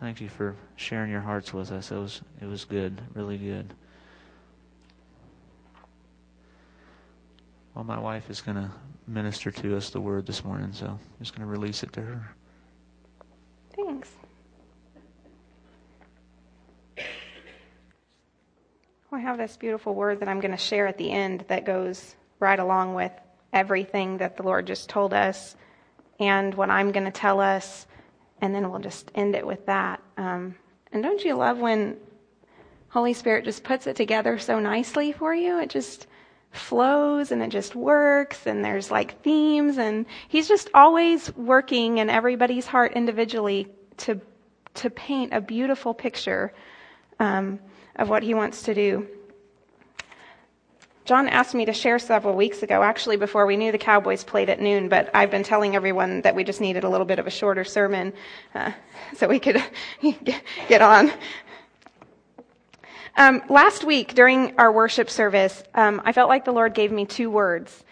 Thank you for sharing your hearts with us. It was it was good, really good. Well, my wife is going to minister to us the word this morning, so I'm just going to release it to her. Thanks. I have this beautiful word that I'm going to share at the end that goes right along with everything that the Lord just told us and what I'm going to tell us, and then we'll just end it with that. Um, and don't you love when Holy Spirit just puts it together so nicely for you? It just flows and it just works and there's like themes and he's just always working in everybody's heart individually to to paint a beautiful picture um, of what he wants to do john asked me to share several weeks ago actually before we knew the cowboys played at noon but i've been telling everyone that we just needed a little bit of a shorter sermon uh, so we could get on um, last week during our worship service, um, I felt like the Lord gave me two words,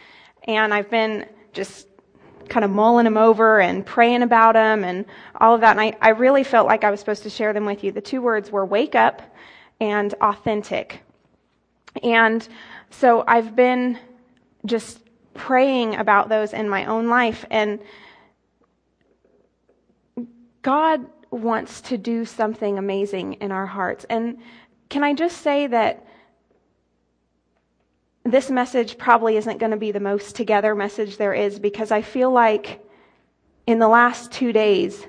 and I've been just kind of mulling them over and praying about them and all of that. And I, I really felt like I was supposed to share them with you. The two words were wake up and authentic. And so I've been just praying about those in my own life. And God wants to do something amazing in our hearts. And can I just say that this message probably isn't going to be the most together message there is because I feel like in the last two days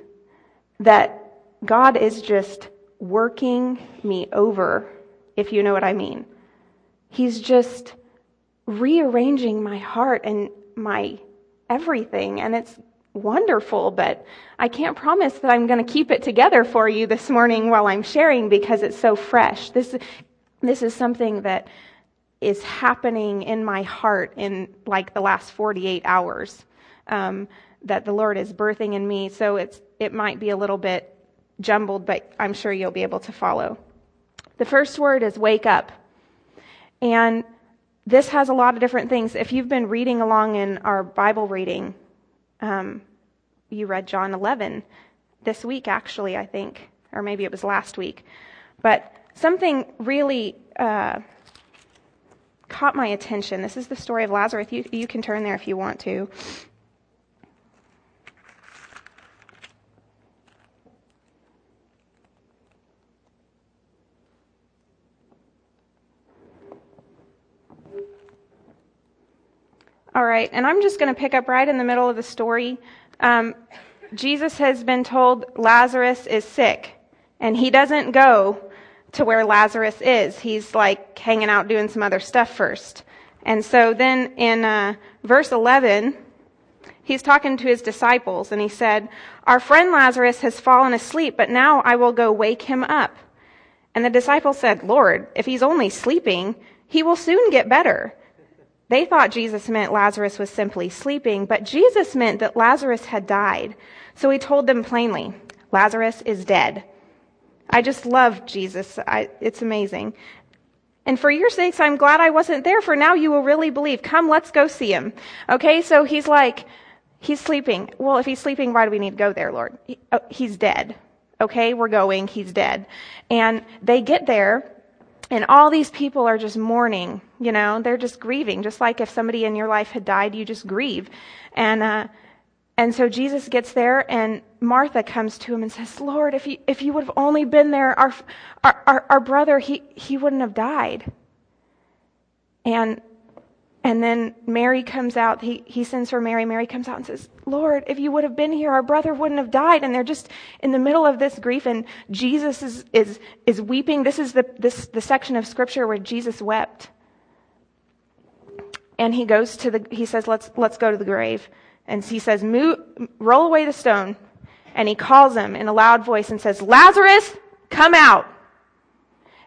that God is just working me over, if you know what I mean. He's just rearranging my heart and my everything, and it's wonderful, but I can't promise that I'm going to keep it together for you this morning while I'm sharing because it's so fresh. This, this is something that is happening in my heart in like the last 48 hours um, that the Lord is birthing in me. So it's, it might be a little bit jumbled, but I'm sure you'll be able to follow. The first word is wake up. And this has a lot of different things. If you've been reading along in our Bible reading, um, you read John 11 this week, actually, I think, or maybe it was last week. But something really uh, caught my attention. This is the story of Lazarus. You, you can turn there if you want to. All right, and I'm just going to pick up right in the middle of the story. Um, Jesus has been told Lazarus is sick, and he doesn't go to where Lazarus is. He's like hanging out doing some other stuff first. And so then in uh, verse 11, he's talking to his disciples, and he said, Our friend Lazarus has fallen asleep, but now I will go wake him up. And the disciples said, Lord, if he's only sleeping, he will soon get better. They thought Jesus meant Lazarus was simply sleeping, but Jesus meant that Lazarus had died. So he told them plainly, Lazarus is dead. I just love Jesus. I, it's amazing. And for your sakes, I'm glad I wasn't there, for now you will really believe. Come, let's go see him. Okay, so he's like, he's sleeping. Well, if he's sleeping, why do we need to go there, Lord? He, oh, he's dead. Okay, we're going, he's dead. And they get there, and all these people are just mourning, you know, they're just grieving, just like if somebody in your life had died, you just grieve. And, uh, and so Jesus gets there and Martha comes to him and says, Lord, if you, if you would have only been there, our, our, our, brother, he, he wouldn't have died. And and then Mary comes out. He, he sends for Mary. Mary comes out and says, Lord, if you would have been here, our brother wouldn't have died. And they're just in the middle of this grief and Jesus is, is, is weeping. This is the, this, the section of scripture where Jesus wept. And he goes to the, he says, let's, let's go to the grave. And he says, Move, roll away the stone. And he calls him in a loud voice and says, Lazarus, come out.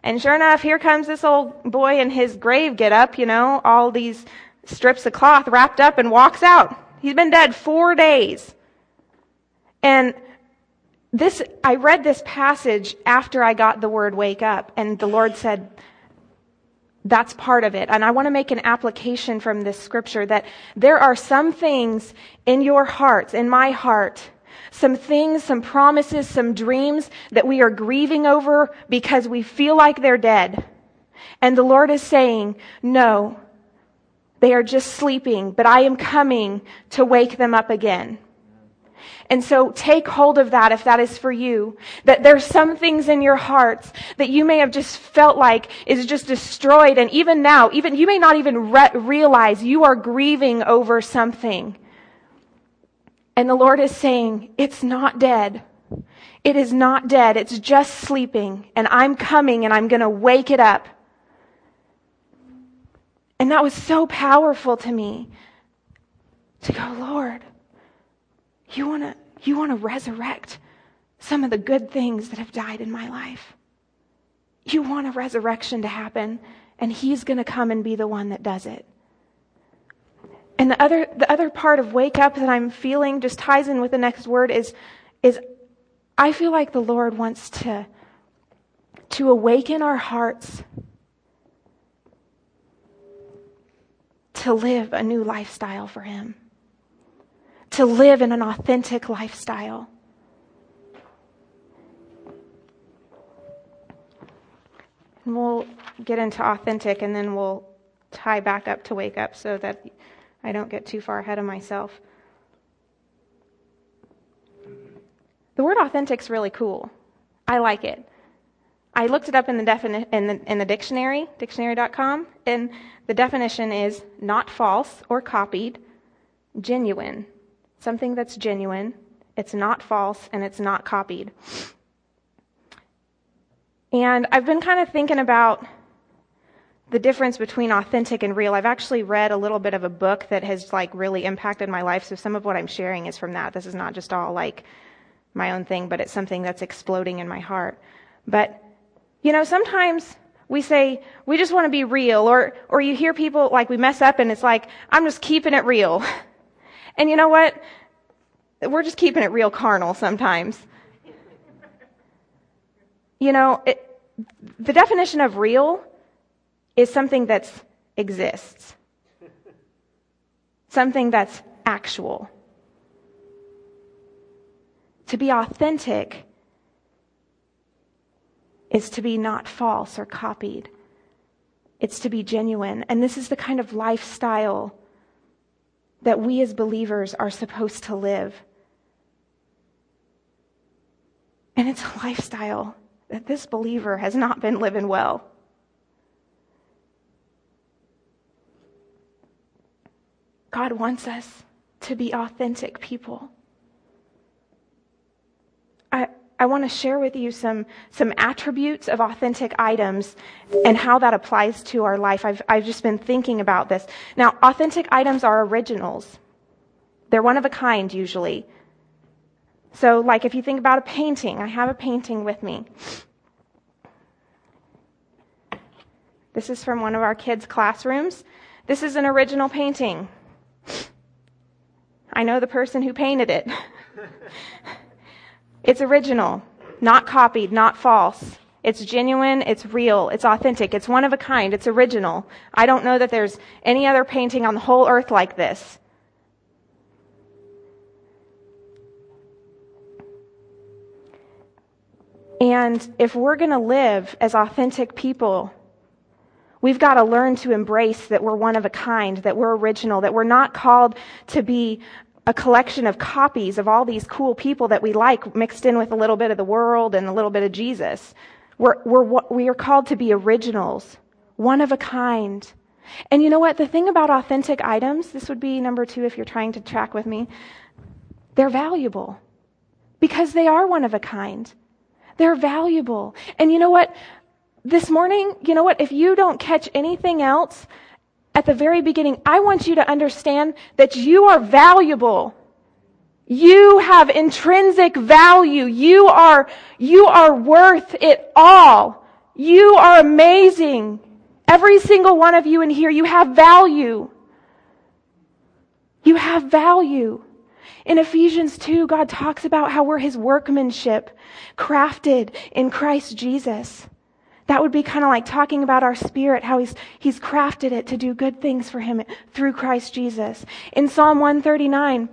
And sure enough, here comes this old boy in his grave get up, you know, all these strips of cloth wrapped up and walks out. He's been dead four days. And this, I read this passage after I got the word wake up, and the Lord said, that's part of it. And I want to make an application from this scripture that there are some things in your hearts, in my heart, some things, some promises, some dreams that we are grieving over because we feel like they're dead. And the Lord is saying, no, they are just sleeping, but I am coming to wake them up again. And so take hold of that if that is for you. That there's some things in your hearts that you may have just felt like is just destroyed. And even now, even, you may not even re- realize you are grieving over something. And the Lord is saying, it's not dead. It is not dead. It's just sleeping. And I'm coming and I'm going to wake it up. And that was so powerful to me to go, Lord, you want to you want to resurrect some of the good things that have died in my life. You want a resurrection to happen, and He's going to come and be the one that does it. And the other, the other part of wake up that I'm feeling just ties in with the next word is, is I feel like the Lord wants to, to awaken our hearts to live a new lifestyle for Him to live in an authentic lifestyle. And we'll get into authentic and then we'll tie back up to wake up so that I don't get too far ahead of myself. The word authentic is really cool. I like it. I looked it up in the, defini- in the, in the dictionary, dictionary.com, and the definition is not false or copied, genuine, something that's genuine, it's not false, and it's not copied. And I've been kind of thinking about the difference between authentic and real. I've actually read a little bit of a book that has like really impacted my life, so some of what I'm sharing is from that. This is not just all like my own thing, but it's something that's exploding in my heart. But you know, sometimes we say we just want to be real or or you hear people like we mess up and it's like I'm just keeping it real. And you know what? We're just keeping it real carnal sometimes. You know, it, the definition of real is something that exists, something that's actual. To be authentic is to be not false or copied. It's to be genuine. And this is the kind of lifestyle that we as believers are supposed to live. And it's a lifestyle that this believer has not been living well. God wants us to be authentic people. I, I want to share with you some, some attributes of authentic items and how that applies to our life. I've, I've just been thinking about this. Now, authentic items are originals. They're one of a kind usually. So, like if you think about a painting, I have a painting with me. This is from one of our kids' classrooms. This is an original painting. I know the person who painted it. It's original, not copied, not false. It's genuine, it's real, it's authentic, it's one of a kind, it's original. I don't know that there's any other painting on the whole earth like this. And if we're going to live as authentic people, we've got to learn to embrace that we're one of a kind, that we're original, that we're not called to be a collection of copies of all these cool people that we like mixed in with a little bit of the world and a little bit of Jesus. We're, we're, we are called to be originals, one of a kind. And you know what? The thing about authentic items, this would be number two if you're trying to track with me, they're valuable because they are one of a kind. They're valuable. And you know what? This morning, you know what? If you don't catch anything else, at the very beginning, I want you to understand that you are valuable. You have intrinsic value. You are, you are worth it all. You are amazing. Every single one of you in here, you have value. You have value. In Ephesians 2, God talks about how we're his workmanship, crafted in Christ Jesus. That would be kind of like talking about our spirit, how he's, he's crafted it to do good things for him through Christ Jesus. In Psalm 139,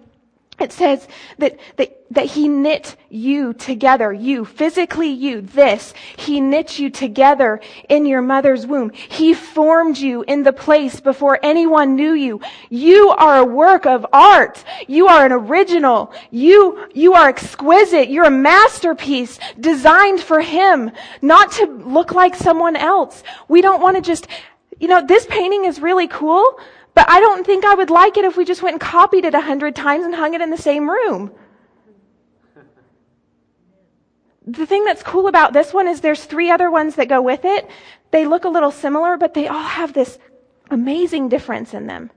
It says that, that, that he knit you together, you, physically you, this. He knit you together in your mother's womb. He formed you in the place before anyone knew you. You are a work of art. You are an original. You, you are exquisite. You're a masterpiece designed for him, not to look like someone else. We don't want to just, you know, this painting is really cool, but I don't think I would like it if we just went and copied it a hundred times and hung it in the same room. The thing that's cool about this one is there's three other ones that go with it. They look a little similar, but they all have this amazing difference in them.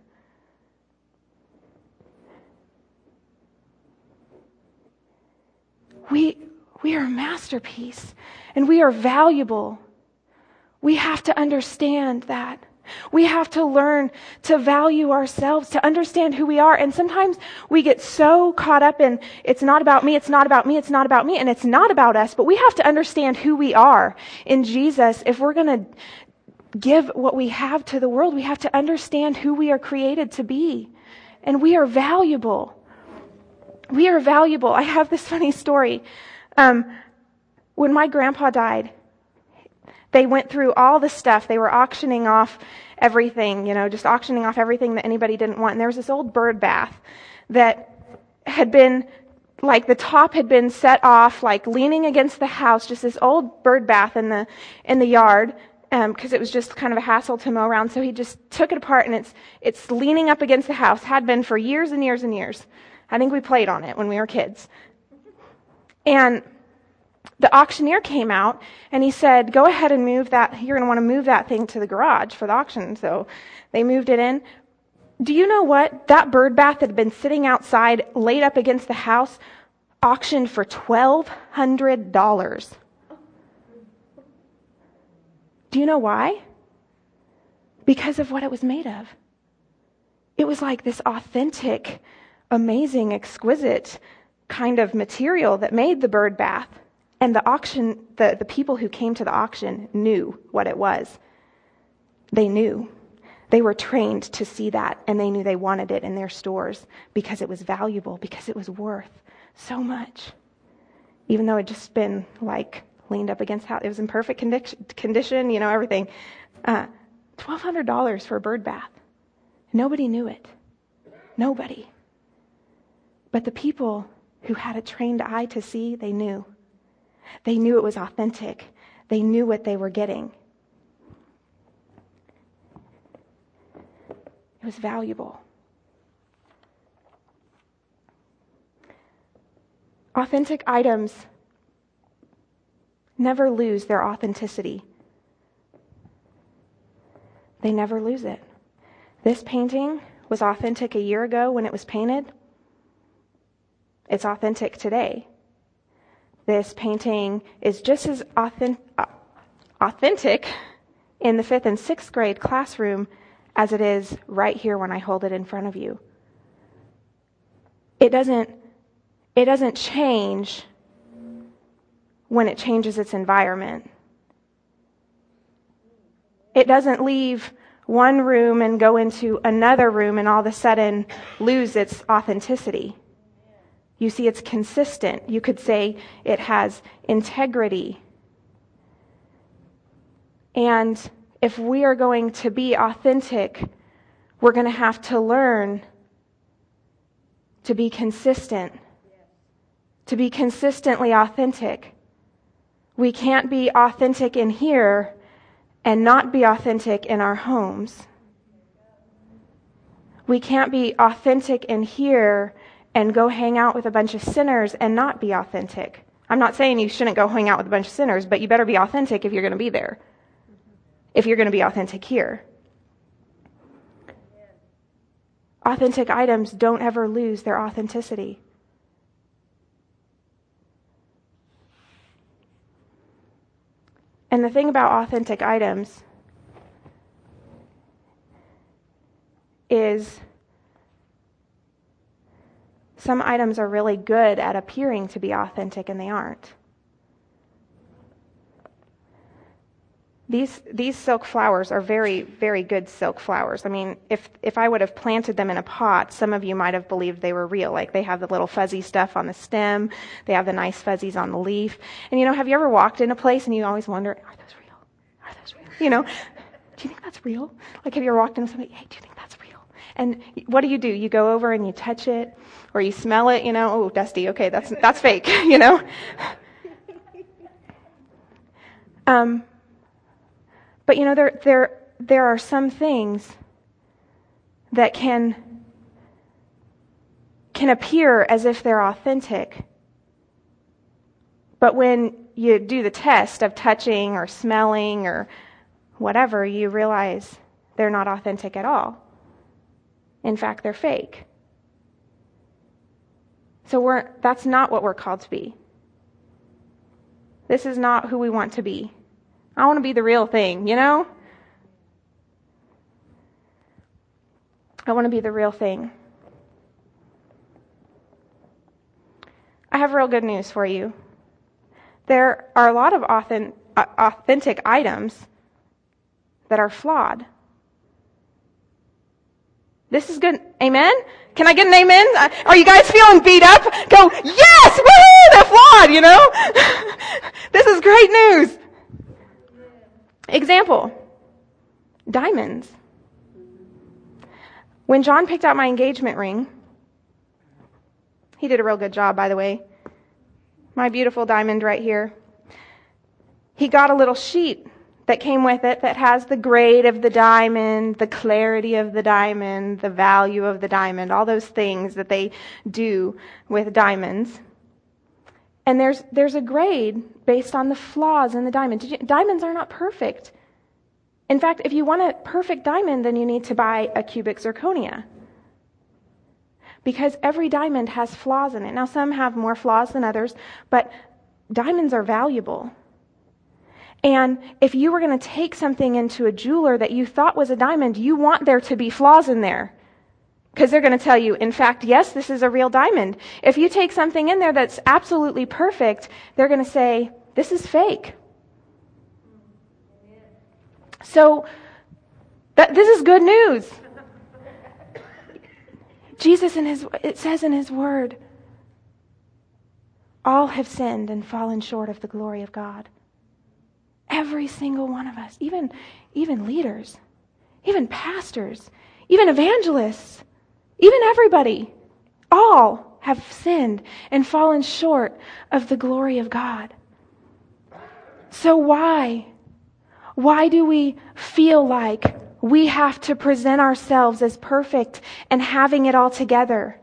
We, we are a masterpiece and we are valuable. We have to understand that. We have to learn to value ourselves, to understand who we are. And sometimes we get so caught up in, it's not about me, it's not about me, it's not about me, and it's not about us, but we have to understand who we are in Jesus. If we're going to give what we have to the world, we have to understand who we are created to be. And we are valuable. We are valuable. I have this funny story. Um, when my grandpa died, they went through all the stuff. They were auctioning off everything, you know, just auctioning off everything that anybody didn't want. And there was this old bird bath that had been like the top had been set off, like leaning against the house, just this old bird bath in the in the yard, because um, it was just kind of a hassle to mow around. So he just took it apart, and it's it's leaning up against the house. Had been for years and years and years. I think we played on it when we were kids. And the auctioneer came out and he said, Go ahead and move that. You're going to want to move that thing to the garage for the auction. So they moved it in. Do you know what? That bird bath had been sitting outside, laid up against the house, auctioned for $1,200. Do you know why? Because of what it was made of. It was like this authentic, amazing, exquisite kind of material that made the bird bath. And the auction, the, the people who came to the auction knew what it was. They knew. They were trained to see that, and they knew they wanted it in their stores because it was valuable, because it was worth so much. Even though it just been like leaned up against how it was in perfect condition, you know, everything. Uh, $1,200 for a bird bath. Nobody knew it. Nobody. But the people who had a trained eye to see, they knew. They knew it was authentic. They knew what they were getting. It was valuable. Authentic items never lose their authenticity. They never lose it. This painting was authentic a year ago when it was painted. It's authentic today. This painting is just as uh, authentic in the fifth and sixth grade classroom as it is right here when I hold it in front of you. It doesn't, it doesn't change when it changes its environment. It doesn't leave one room and go into another room and all of a sudden lose its authenticity. You see, it's consistent. You could say it has integrity. And if we are going to be authentic, we're going to have to learn to be consistent, to be consistently authentic. We can't be authentic in here and not be authentic in our homes. We can't be authentic in here and go hang out with a bunch of sinners and not be authentic. I'm not saying you shouldn't go hang out with a bunch of sinners, but you better be authentic if you're going to be there. If you're going to be authentic here. Authentic items don't ever lose their authenticity. And the thing about authentic items is some items are really good at appearing to be authentic and they aren't. These, these silk flowers are very, very good silk flowers. I mean, if, if I would have planted them in a pot, some of you might have believed they were real. Like they have the little fuzzy stuff on the stem, they have the nice fuzzies on the leaf. And you know, have you ever walked in a place and you always wonder, are those real? Are those real? You know, do you think that's real? Like, have you ever walked into somebody, hey, do you think that's real? And what do you do? You go over and you touch it, or you smell it, you know, oh, dusty, okay, that's, that's fake, you know? Um, but you know, there, there, there are some things that can, can appear as if they're authentic. But when you do the test of touching or smelling or whatever, you realize they're not authentic at all. In fact, they're fake. So we're, that's not what we're called to be. This is not who we want to be. I want to be the real thing, you know? I want to be the real thing. I have real good news for you. There are a lot of uh, authentic items that are flawed. This is good. Amen? Can I get an amen? Are you guys feeling beat up? Go, yes! Woo! They're flawed, you know? this is great news. Example diamonds. When John picked out my engagement ring, he did a real good job, by the way. My beautiful diamond right here. He got a little sheet that came with it that has the grade of the diamond, the clarity of the diamond, the value of the diamond, all those things that they do with diamonds. And there's, there's a grade based on the flaws in the diamond. You, diamonds are not perfect. In fact, if you want a perfect diamond, then you need to buy a cubic zirconia. Because every diamond has flaws in it. Now, some have more flaws than others, but diamonds are valuable. And if you were going to take something into a jeweler that you thought was a diamond, you want there to be flaws in there. Because they're going to tell you, in fact, yes, this is a real diamond. If you take something in there that's absolutely perfect, they're going to say, this is fake. So, that, this is good news. Jesus in his, it says in his word, all have sinned and fallen short of the glory of God. Every single one of us, even, even leaders, even pastors, even evangelists, even everybody, all have sinned and fallen short of the glory of God. So why? Why do we feel like we have to present ourselves as perfect and having it all together?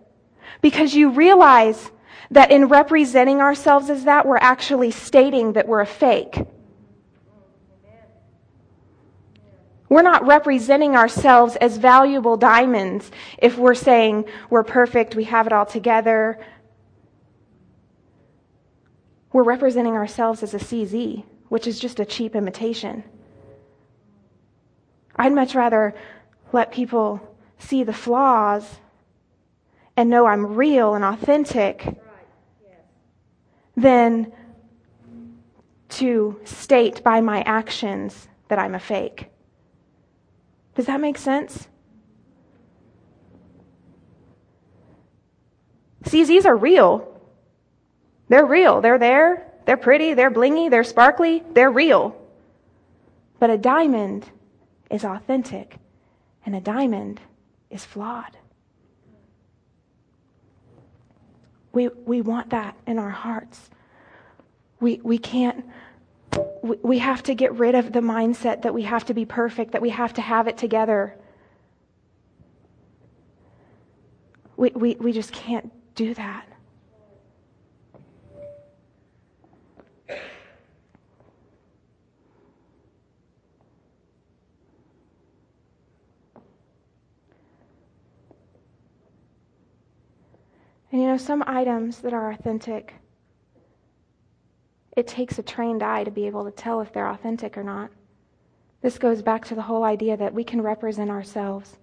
Because you realize that in representing ourselves as that, we're actually stating that we're a fake. We're not representing ourselves as valuable diamonds if we're saying we're perfect, we have it all together. We're representing ourselves as a CZ, which is just a cheap imitation. I'd much rather let people see the flaws and know I'm real and authentic than to state by my actions that I'm a fake. Does that make sense? CZs are real. They're real. They're there. They're pretty. They're blingy. They're sparkly. They're real. But a diamond is authentic, and a diamond is flawed. We, we want that in our hearts. We, we can't we have to get rid of the mindset that we have to be perfect, that we have to have it together. We, we, we just can't do that. And you know, some items that are authentic it takes a trained eye to be able to tell if they're authentic or not. This goes back to the whole idea that we can represent ourselves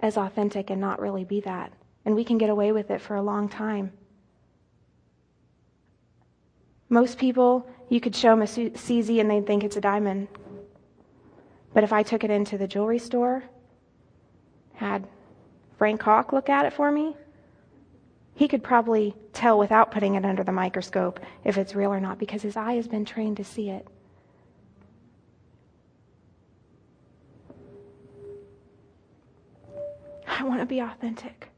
as authentic and not really be that. And we can get away with it for a long time. Most people, you could show them a CZ and they'd think it's a diamond. But if I took it into the jewelry store, had Frank Hawk look at it for me, he could probably tell without putting it under the microscope if it's real or not because his eye has been trained to see it. I want to be authentic.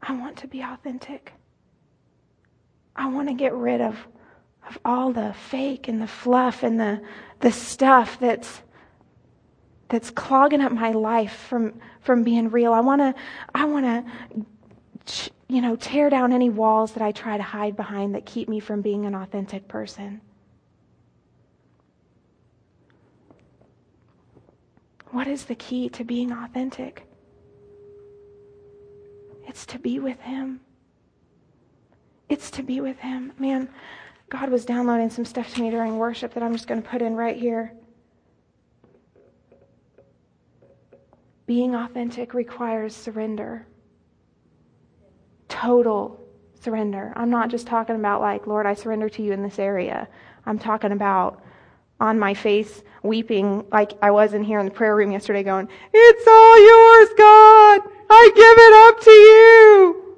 I want to be authentic. I want to get rid of, of all the fake and the fluff and the, the stuff that's that's clogging up my life from from being real. I want to I want to you know tear down any walls that I try to hide behind that keep me from being an authentic person. What is the key to being authentic? It's to be with him. It's to be with him. Man, God was downloading some stuff to me during worship that I'm just going to put in right here. Being authentic requires surrender. Total surrender. I'm not just talking about, like, Lord, I surrender to you in this area. I'm talking about on my face, weeping like I was in here in the prayer room yesterday, going, It's all yours, God. I give it up to you.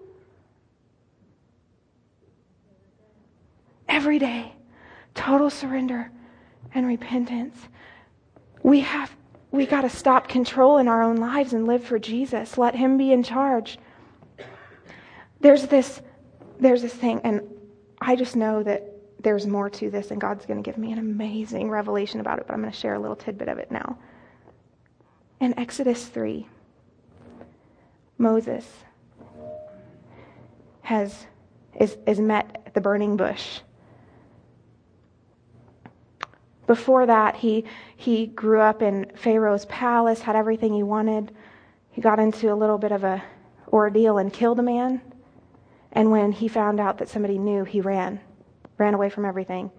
Every day, total surrender and repentance. We have we got to stop controlling our own lives and live for Jesus. Let him be in charge. There's this there's this thing and I just know that there's more to this and God's going to give me an amazing revelation about it, but I'm going to share a little tidbit of it now. In Exodus 3, Moses has is, is met at the burning bush before that, he, he grew up in Pharaoh's palace, had everything he wanted. He got into a little bit of a ordeal and killed a man. And when he found out that somebody knew, he ran, ran away from everything.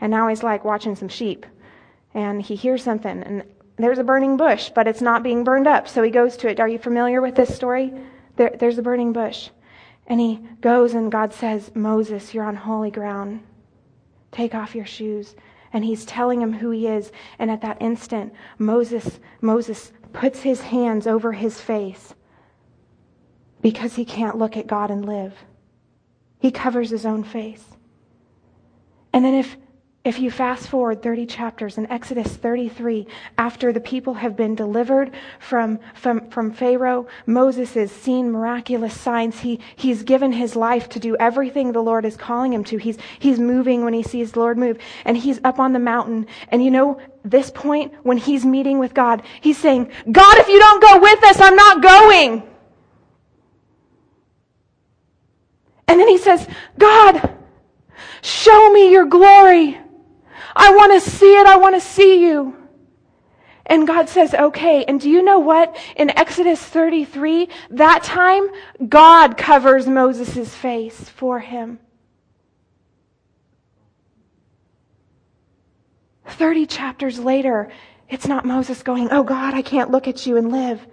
And now he's like watching some sheep. And he hears something, and there's a burning bush, but it's not being burned up. So he goes to it. Are you familiar with this story? There, there's a burning bush. And he goes, and God says, Moses, you're on holy ground. Take off your shoes and he's telling him who he is. And at that instant, Moses, Moses puts his hands over his face because he can't look at God and live. He covers his own face. And then if if you fast forward 30 chapters in Exodus 33, after the people have been delivered from, from, from Pharaoh, Moses has seen miraculous signs. He, he's given his life to do everything the Lord is calling him to. He's, he's moving when he sees the Lord move. And he's up on the mountain. And you know, this point, when he's meeting with God, he's saying, God, if you don't go with us, I'm not going. And then he says, God, show me your glory. I want to see it. I want to see you. And God says, okay. And do you know what? In Exodus 33, that time, God covers Moses' face for him. 30 chapters later, it's not Moses going, oh God, I can't look at you and live.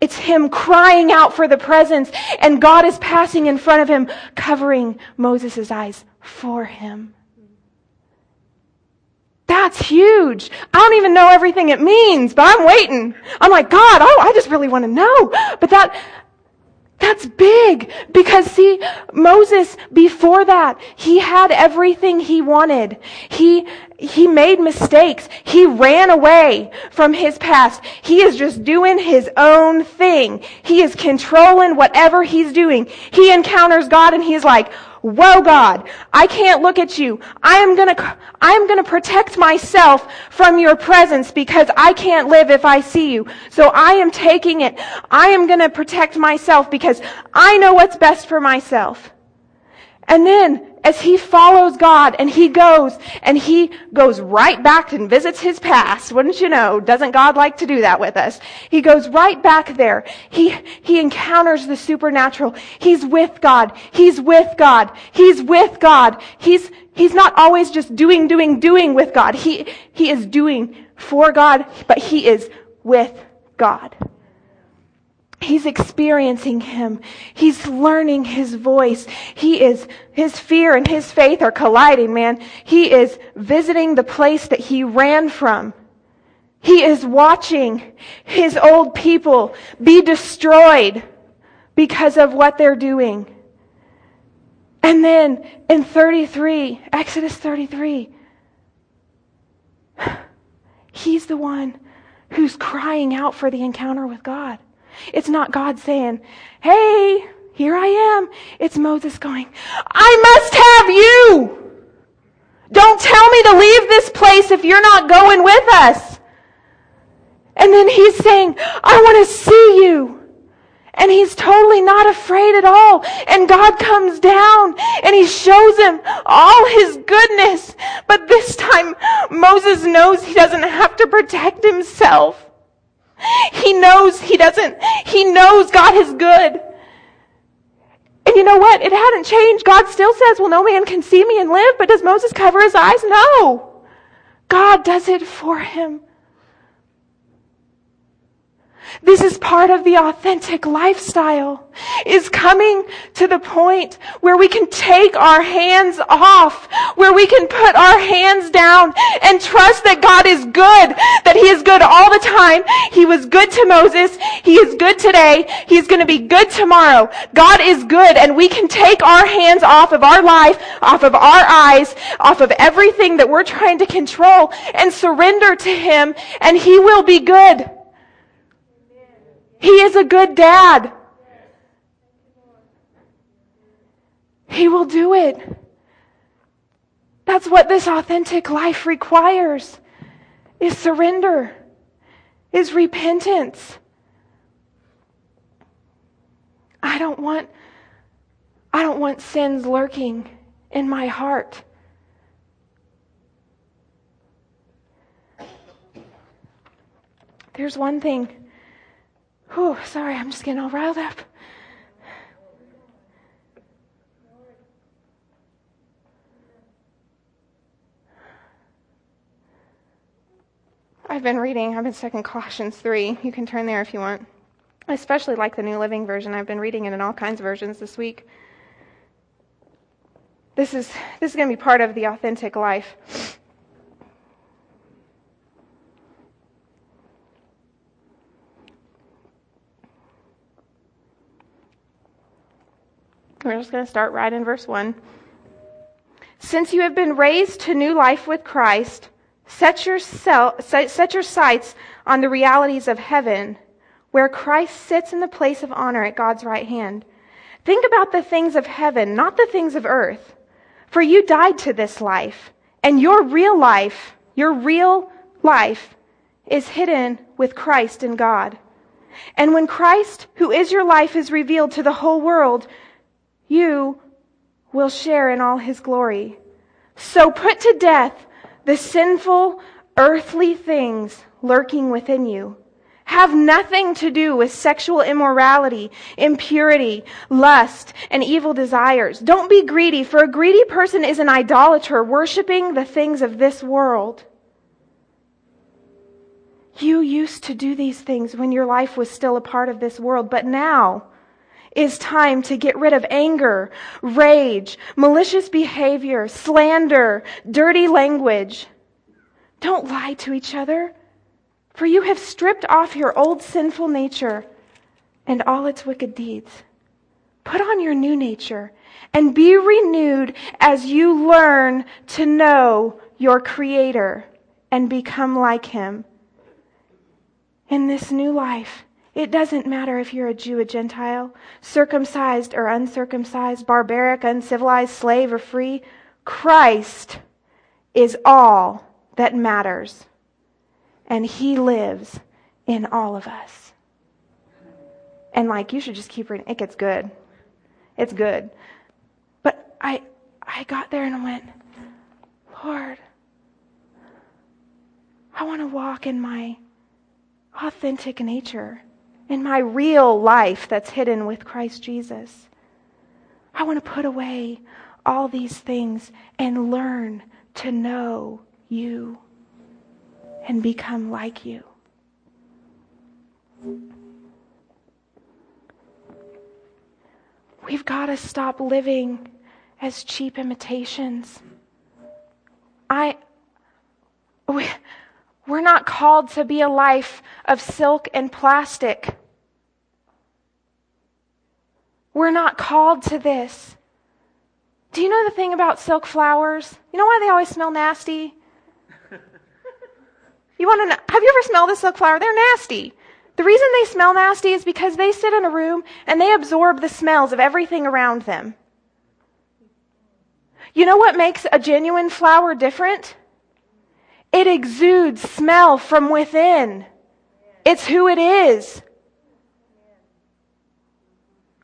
It's him crying out for the presence, and God is passing in front of him, covering Moses' eyes for him. That's huge. I don't even know everything it means, but I'm waiting. I'm like, God, oh, I just really want to know. But that, that's big because see, Moses, before that, he had everything he wanted. He, he made mistakes. He ran away from his past. He is just doing his own thing. He is controlling whatever he's doing. He encounters God and he's like, Whoa, God, I can't look at you. I am gonna, I am gonna protect myself from your presence because I can't live if I see you. So I am taking it. I am gonna protect myself because I know what's best for myself. And then, as he follows God and he goes and he goes right back and visits his past, wouldn't you know? Doesn't God like to do that with us? He goes right back there. He, he encounters the supernatural. He's with God. He's with God. He's with God. He's, he's not always just doing, doing, doing with God. He, he is doing for God, but he is with God. He's experiencing him. He's learning his voice. He is, his fear and his faith are colliding, man. He is visiting the place that he ran from. He is watching his old people be destroyed because of what they're doing. And then in 33, Exodus 33, he's the one who's crying out for the encounter with God. It's not God saying, Hey, here I am. It's Moses going, I must have you. Don't tell me to leave this place if you're not going with us. And then he's saying, I want to see you. And he's totally not afraid at all. And God comes down and he shows him all his goodness. But this time, Moses knows he doesn't have to protect himself. He knows he doesn't, he knows God is good. And you know what? It hadn't changed. God still says, well, no man can see me and live, but does Moses cover his eyes? No. God does it for him. This is part of the authentic lifestyle, is coming to the point where we can take our hands off, where we can put our hands down and trust that God is good, that He is good all the time. He was good to Moses. He is good today. He's going to be good tomorrow. God is good and we can take our hands off of our life, off of our eyes, off of everything that we're trying to control and surrender to Him and He will be good. He is a good dad. He will do it. That's what this authentic life requires is surrender, is repentance. I don't want I don't want sins lurking in my heart. There's one thing Whew, sorry, I'm just getting all riled up. I've been reading, I've been stuck in Colossians 3. You can turn there if you want. I especially like the New Living Version. I've been reading it in all kinds of versions this week. This is, this is going to be part of the authentic life. We're just going to start right in verse 1. Since you have been raised to new life with Christ, set, yourself, set, set your sights on the realities of heaven, where Christ sits in the place of honor at God's right hand. Think about the things of heaven, not the things of earth. For you died to this life, and your real life, your real life, is hidden with Christ in God. And when Christ, who is your life, is revealed to the whole world, you will share in all his glory. So put to death the sinful, earthly things lurking within you. Have nothing to do with sexual immorality, impurity, lust, and evil desires. Don't be greedy, for a greedy person is an idolater, worshiping the things of this world. You used to do these things when your life was still a part of this world, but now, is time to get rid of anger, rage, malicious behavior, slander, dirty language. Don't lie to each other, for you have stripped off your old sinful nature and all its wicked deeds. Put on your new nature and be renewed as you learn to know your Creator and become like Him. In this new life, it doesn't matter if you're a Jew, a Gentile, circumcised or uncircumcised, barbaric, uncivilized, slave or free. Christ is all that matters. And He lives in all of us. And like, you should just keep reading. It gets good. It's good. But I, I got there and I went, Lord, I want to walk in my authentic nature in my real life that's hidden with Christ Jesus. I want to put away all these things and learn to know you and become like you. We've got to stop living as cheap imitations. I, we, we're not called to be a life of silk and plastic. We're not called to this. Do you know the thing about silk flowers? You know why they always smell nasty? You want to know, have you ever smelled a silk flower? They're nasty. The reason they smell nasty is because they sit in a room and they absorb the smells of everything around them. You know what makes a genuine flower different? It exudes smell from within. It's who it is.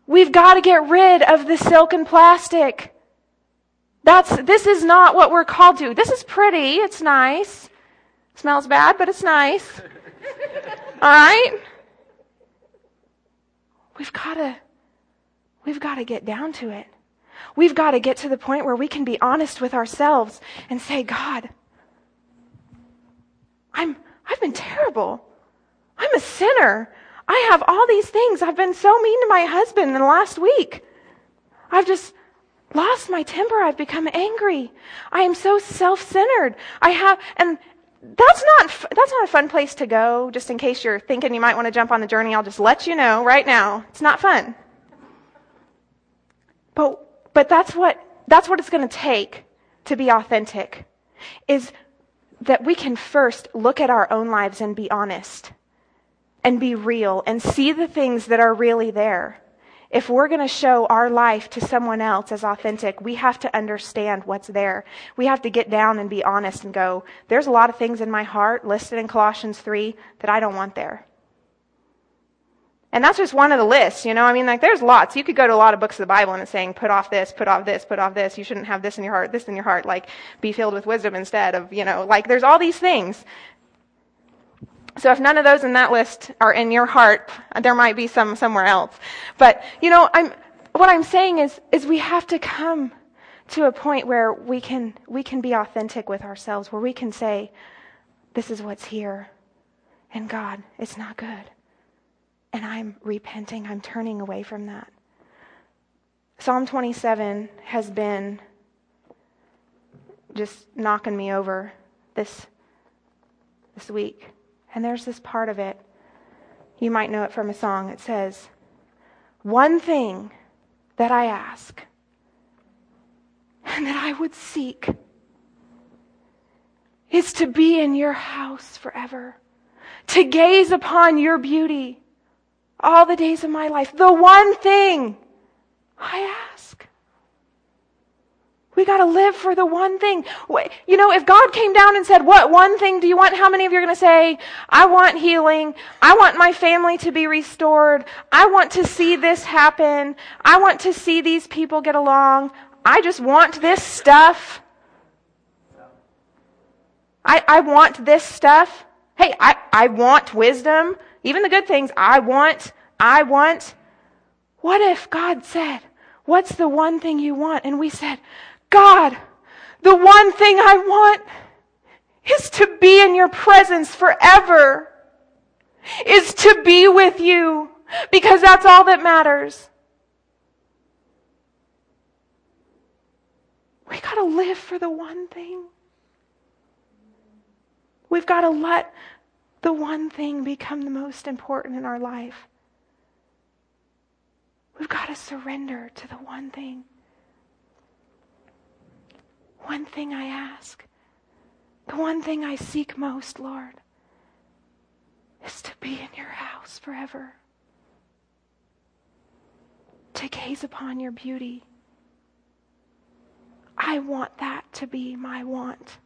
We've got to get rid of the silk and plastic. That's, this is not what we're called to. This is pretty. It's nice. Smells bad, but it's nice. All right? We've got to, we've got to get down to it. We've got to get to the point where we can be honest with ourselves and say, God, I'm, I've been terrible. I'm a sinner. I have all these things. I've been so mean to my husband in the last week. I've just lost my temper. I've become angry. I am so self-centered. I have, and that's not, that's not a fun place to go. Just in case you're thinking you might want to jump on the journey, I'll just let you know right now. It's not fun. But, but that's what, that's what it's going to take to be authentic is that we can first look at our own lives and be honest and be real and see the things that are really there. If we're going to show our life to someone else as authentic, we have to understand what's there. We have to get down and be honest and go, there's a lot of things in my heart listed in Colossians 3 that I don't want there. And that's just one of the lists, you know? I mean, like, there's lots. You could go to a lot of books of the Bible and it's saying, put off this, put off this, put off this. You shouldn't have this in your heart, this in your heart. Like, be filled with wisdom instead of, you know, like, there's all these things. So if none of those in that list are in your heart, there might be some somewhere else. But, you know, I'm, what I'm saying is, is we have to come to a point where we can, we can be authentic with ourselves, where we can say, this is what's here. And God, it's not good. And I'm repenting. I'm turning away from that. Psalm 27 has been just knocking me over this, this week. And there's this part of it. You might know it from a song. It says, One thing that I ask and that I would seek is to be in your house forever, to gaze upon your beauty all the days of my life. The one thing I ask. We got to live for the one thing. You know, if God came down and said, What one thing do you want? How many of you are going to say, I want healing. I want my family to be restored. I want to see this happen. I want to see these people get along. I just want this stuff. I, I want this stuff. Hey, I, I want wisdom. Even the good things. I want, I want. What if God said, What's the one thing you want? And we said, God, the one thing I want is to be in your presence forever, is to be with you, because that's all that matters. We gotta live for the one thing. We've gotta let the one thing become the most important in our life. We've got to surrender to the one thing. One thing I ask, the one thing I seek most, Lord, is to be in your house forever, to gaze upon your beauty. I want that to be my want.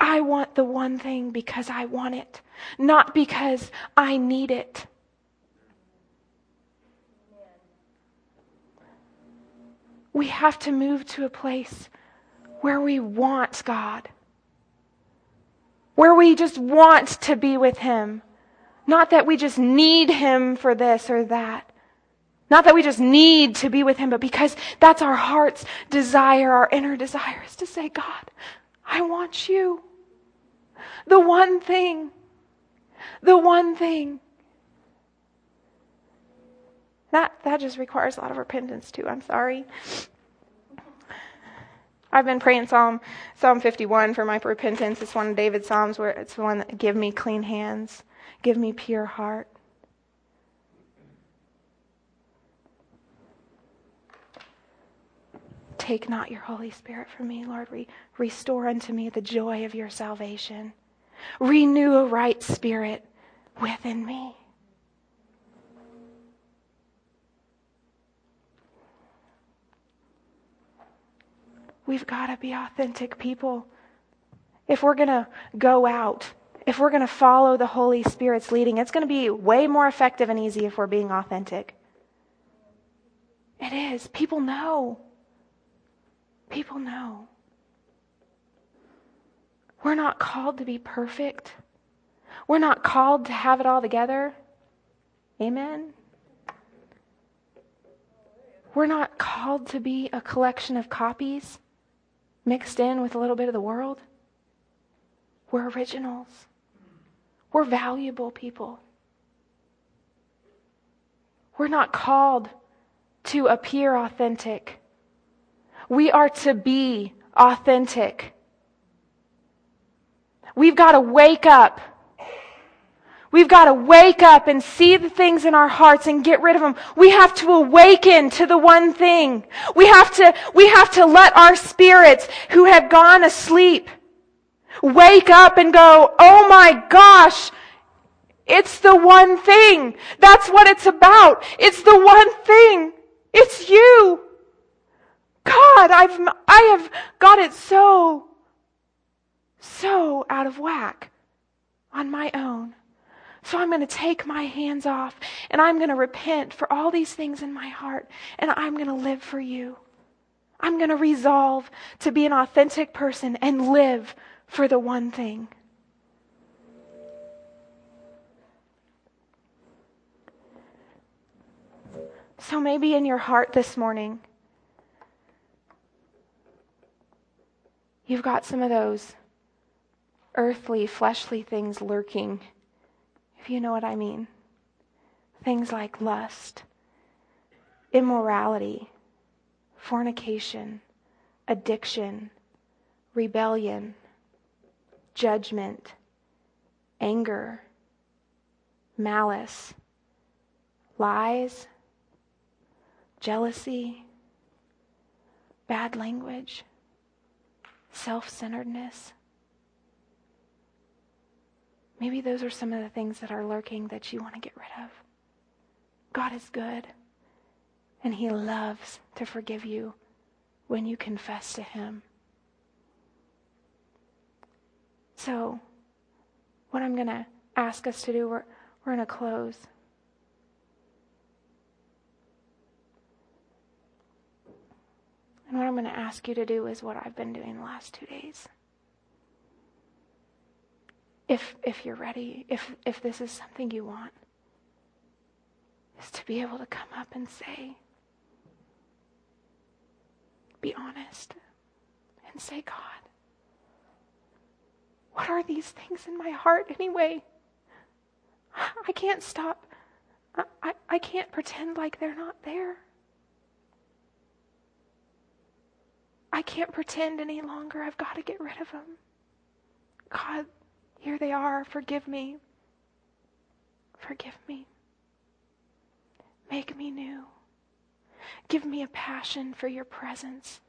I want the one thing because I want it, not because I need it. We have to move to a place where we want God, where we just want to be with Him. Not that we just need Him for this or that. Not that we just need to be with Him, but because that's our heart's desire, our inner desire is to say, God, I want you. The one thing. The one thing. That, that just requires a lot of repentance, too. I'm sorry. I've been praying Psalm Psalm 51 for my repentance. It's one of David's psalms where it's the one that give me clean hands, give me pure heart. Take not your Holy Spirit from me, Lord. Re- restore unto me the joy of your salvation. Renew a right spirit within me. We've got to be authentic people. If we're going to go out, if we're going to follow the Holy Spirit's leading, it's going to be way more effective and easy if we're being authentic. It is. People know. People know. We're not called to be perfect. We're not called to have it all together. Amen. We're not called to be a collection of copies mixed in with a little bit of the world. We're originals. We're valuable people. We're not called to appear authentic. We are to be authentic. We've got to wake up We've got to wake up and see the things in our hearts and get rid of them. We have to awaken to the one thing. We have to, we have to let our spirits who have gone asleep wake up and go, oh my gosh, it's the one thing. That's what it's about. It's the one thing. It's you. God, I've, I have got it so, so out of whack on my own. So I'm going to take my hands off and I'm going to repent for all these things in my heart and I'm going to live for you. I'm going to resolve to be an authentic person and live for the one thing. So maybe in your heart this morning, you've got some of those earthly, fleshly things lurking if you know what I mean. Things like lust, immorality, fornication, addiction, rebellion, judgment, anger, malice, lies, jealousy, bad language, self centeredness. Maybe those are some of the things that are lurking that you want to get rid of. God is good, and He loves to forgive you when you confess to Him. So, what I'm going to ask us to do, we're, we're going to close. And what I'm going to ask you to do is what I've been doing the last two days if if you're ready, if if this is something you want, is to be able to come up and say, be honest, and say, God, what are these things in my heart anyway? I can't stop. I, I, I can't pretend like they're not there. I can't pretend any longer. I've got to get rid of them. God, here they are. Forgive me. Forgive me. Make me new. Give me a passion for your presence.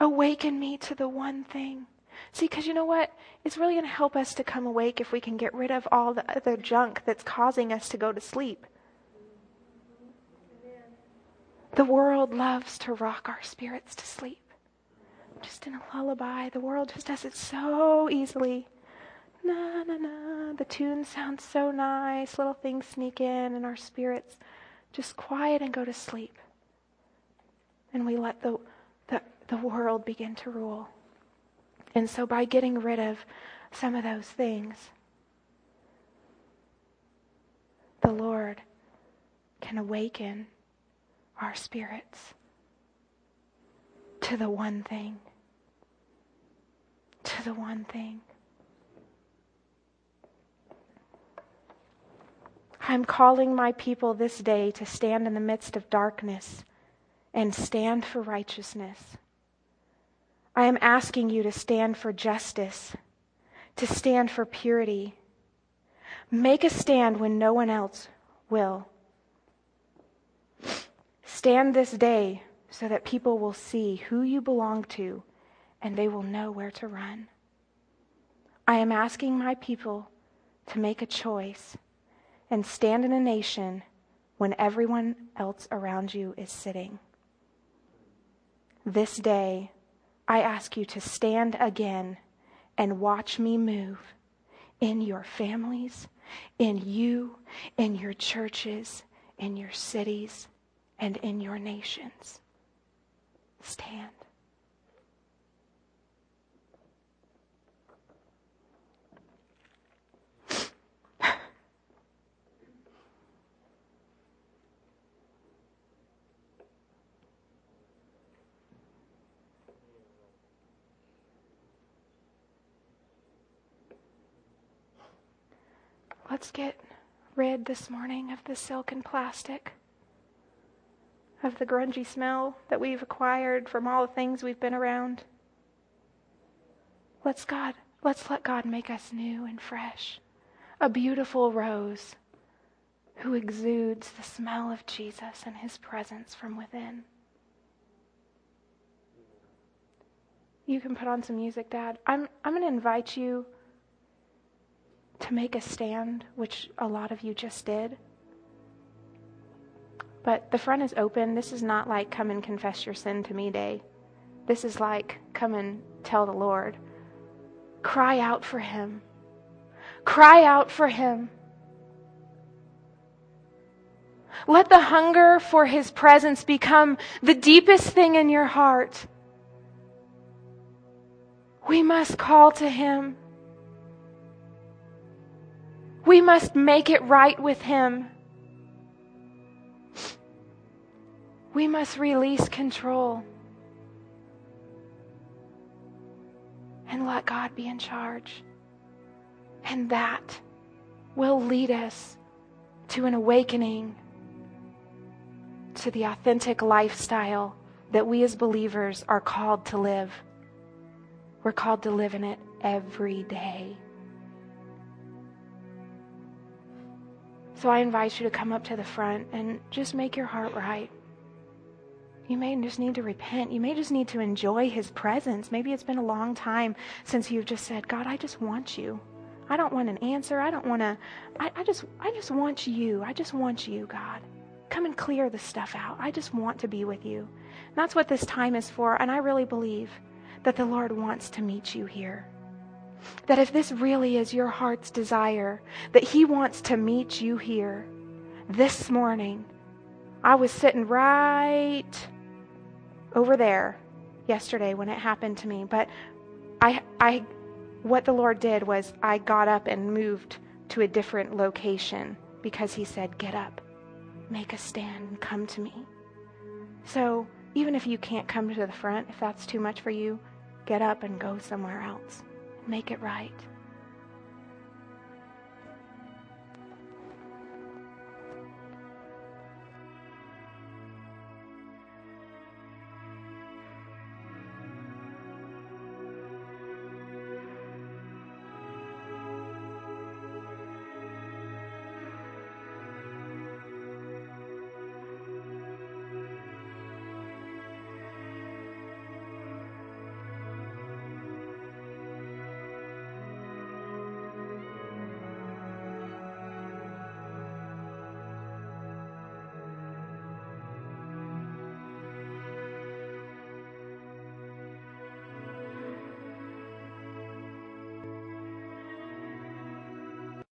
Awaken me to the one thing. See, because you know what? It's really going to help us to come awake if we can get rid of all the other junk that's causing us to go to sleep. The world loves to rock our spirits to sleep. Just in a lullaby. The world just does it so easily na na na. The tune sounds so nice. Little things sneak in, and our spirits just quiet and go to sleep. And we let the, the, the world begin to rule. And so, by getting rid of some of those things, the Lord can awaken our spirits to the one thing. To the one thing. I'm calling my people this day to stand in the midst of darkness and stand for righteousness. I am asking you to stand for justice, to stand for purity. Make a stand when no one else will. Stand this day so that people will see who you belong to and they will know where to run. I am asking my people to make a choice and stand in a nation when everyone else around you is sitting. This day, I ask you to stand again and watch me move in your families, in you, in your churches, in your cities, and in your nations. Stand. Let's get rid this morning of the silk and plastic, of the grungy smell that we've acquired from all the things we've been around. Let's God, let's let God make us new and fresh. A beautiful rose who exudes the smell of Jesus and his presence from within. You can put on some music, Dad. I'm, I'm going to invite you to make a stand, which a lot of you just did. But the front is open. This is not like come and confess your sin to me day. This is like come and tell the Lord. Cry out for him. Cry out for him. Let the hunger for his presence become the deepest thing in your heart. We must call to him. We must make it right with Him. We must release control and let God be in charge. And that will lead us to an awakening to the authentic lifestyle that we as believers are called to live. We're called to live in it every day. So I invite you to come up to the front and just make your heart right. You may just need to repent. You may just need to enjoy His presence. Maybe it's been a long time since you've just said, God, I just want you. I don't want an answer. I don't want to, I, I just, I just want you. I just want you, God. Come and clear the stuff out. I just want to be with you. And that's what this time is for. And I really believe that the Lord wants to meet you here. That if this really is your heart's desire, that He wants to meet you here this morning. I was sitting right over there yesterday when it happened to me, but I, I, what the Lord did was I got up and moved to a different location because He said, Get up, make a stand, and come to me. So even if you can't come to the front, if that's too much for you, get up and go somewhere else make it right.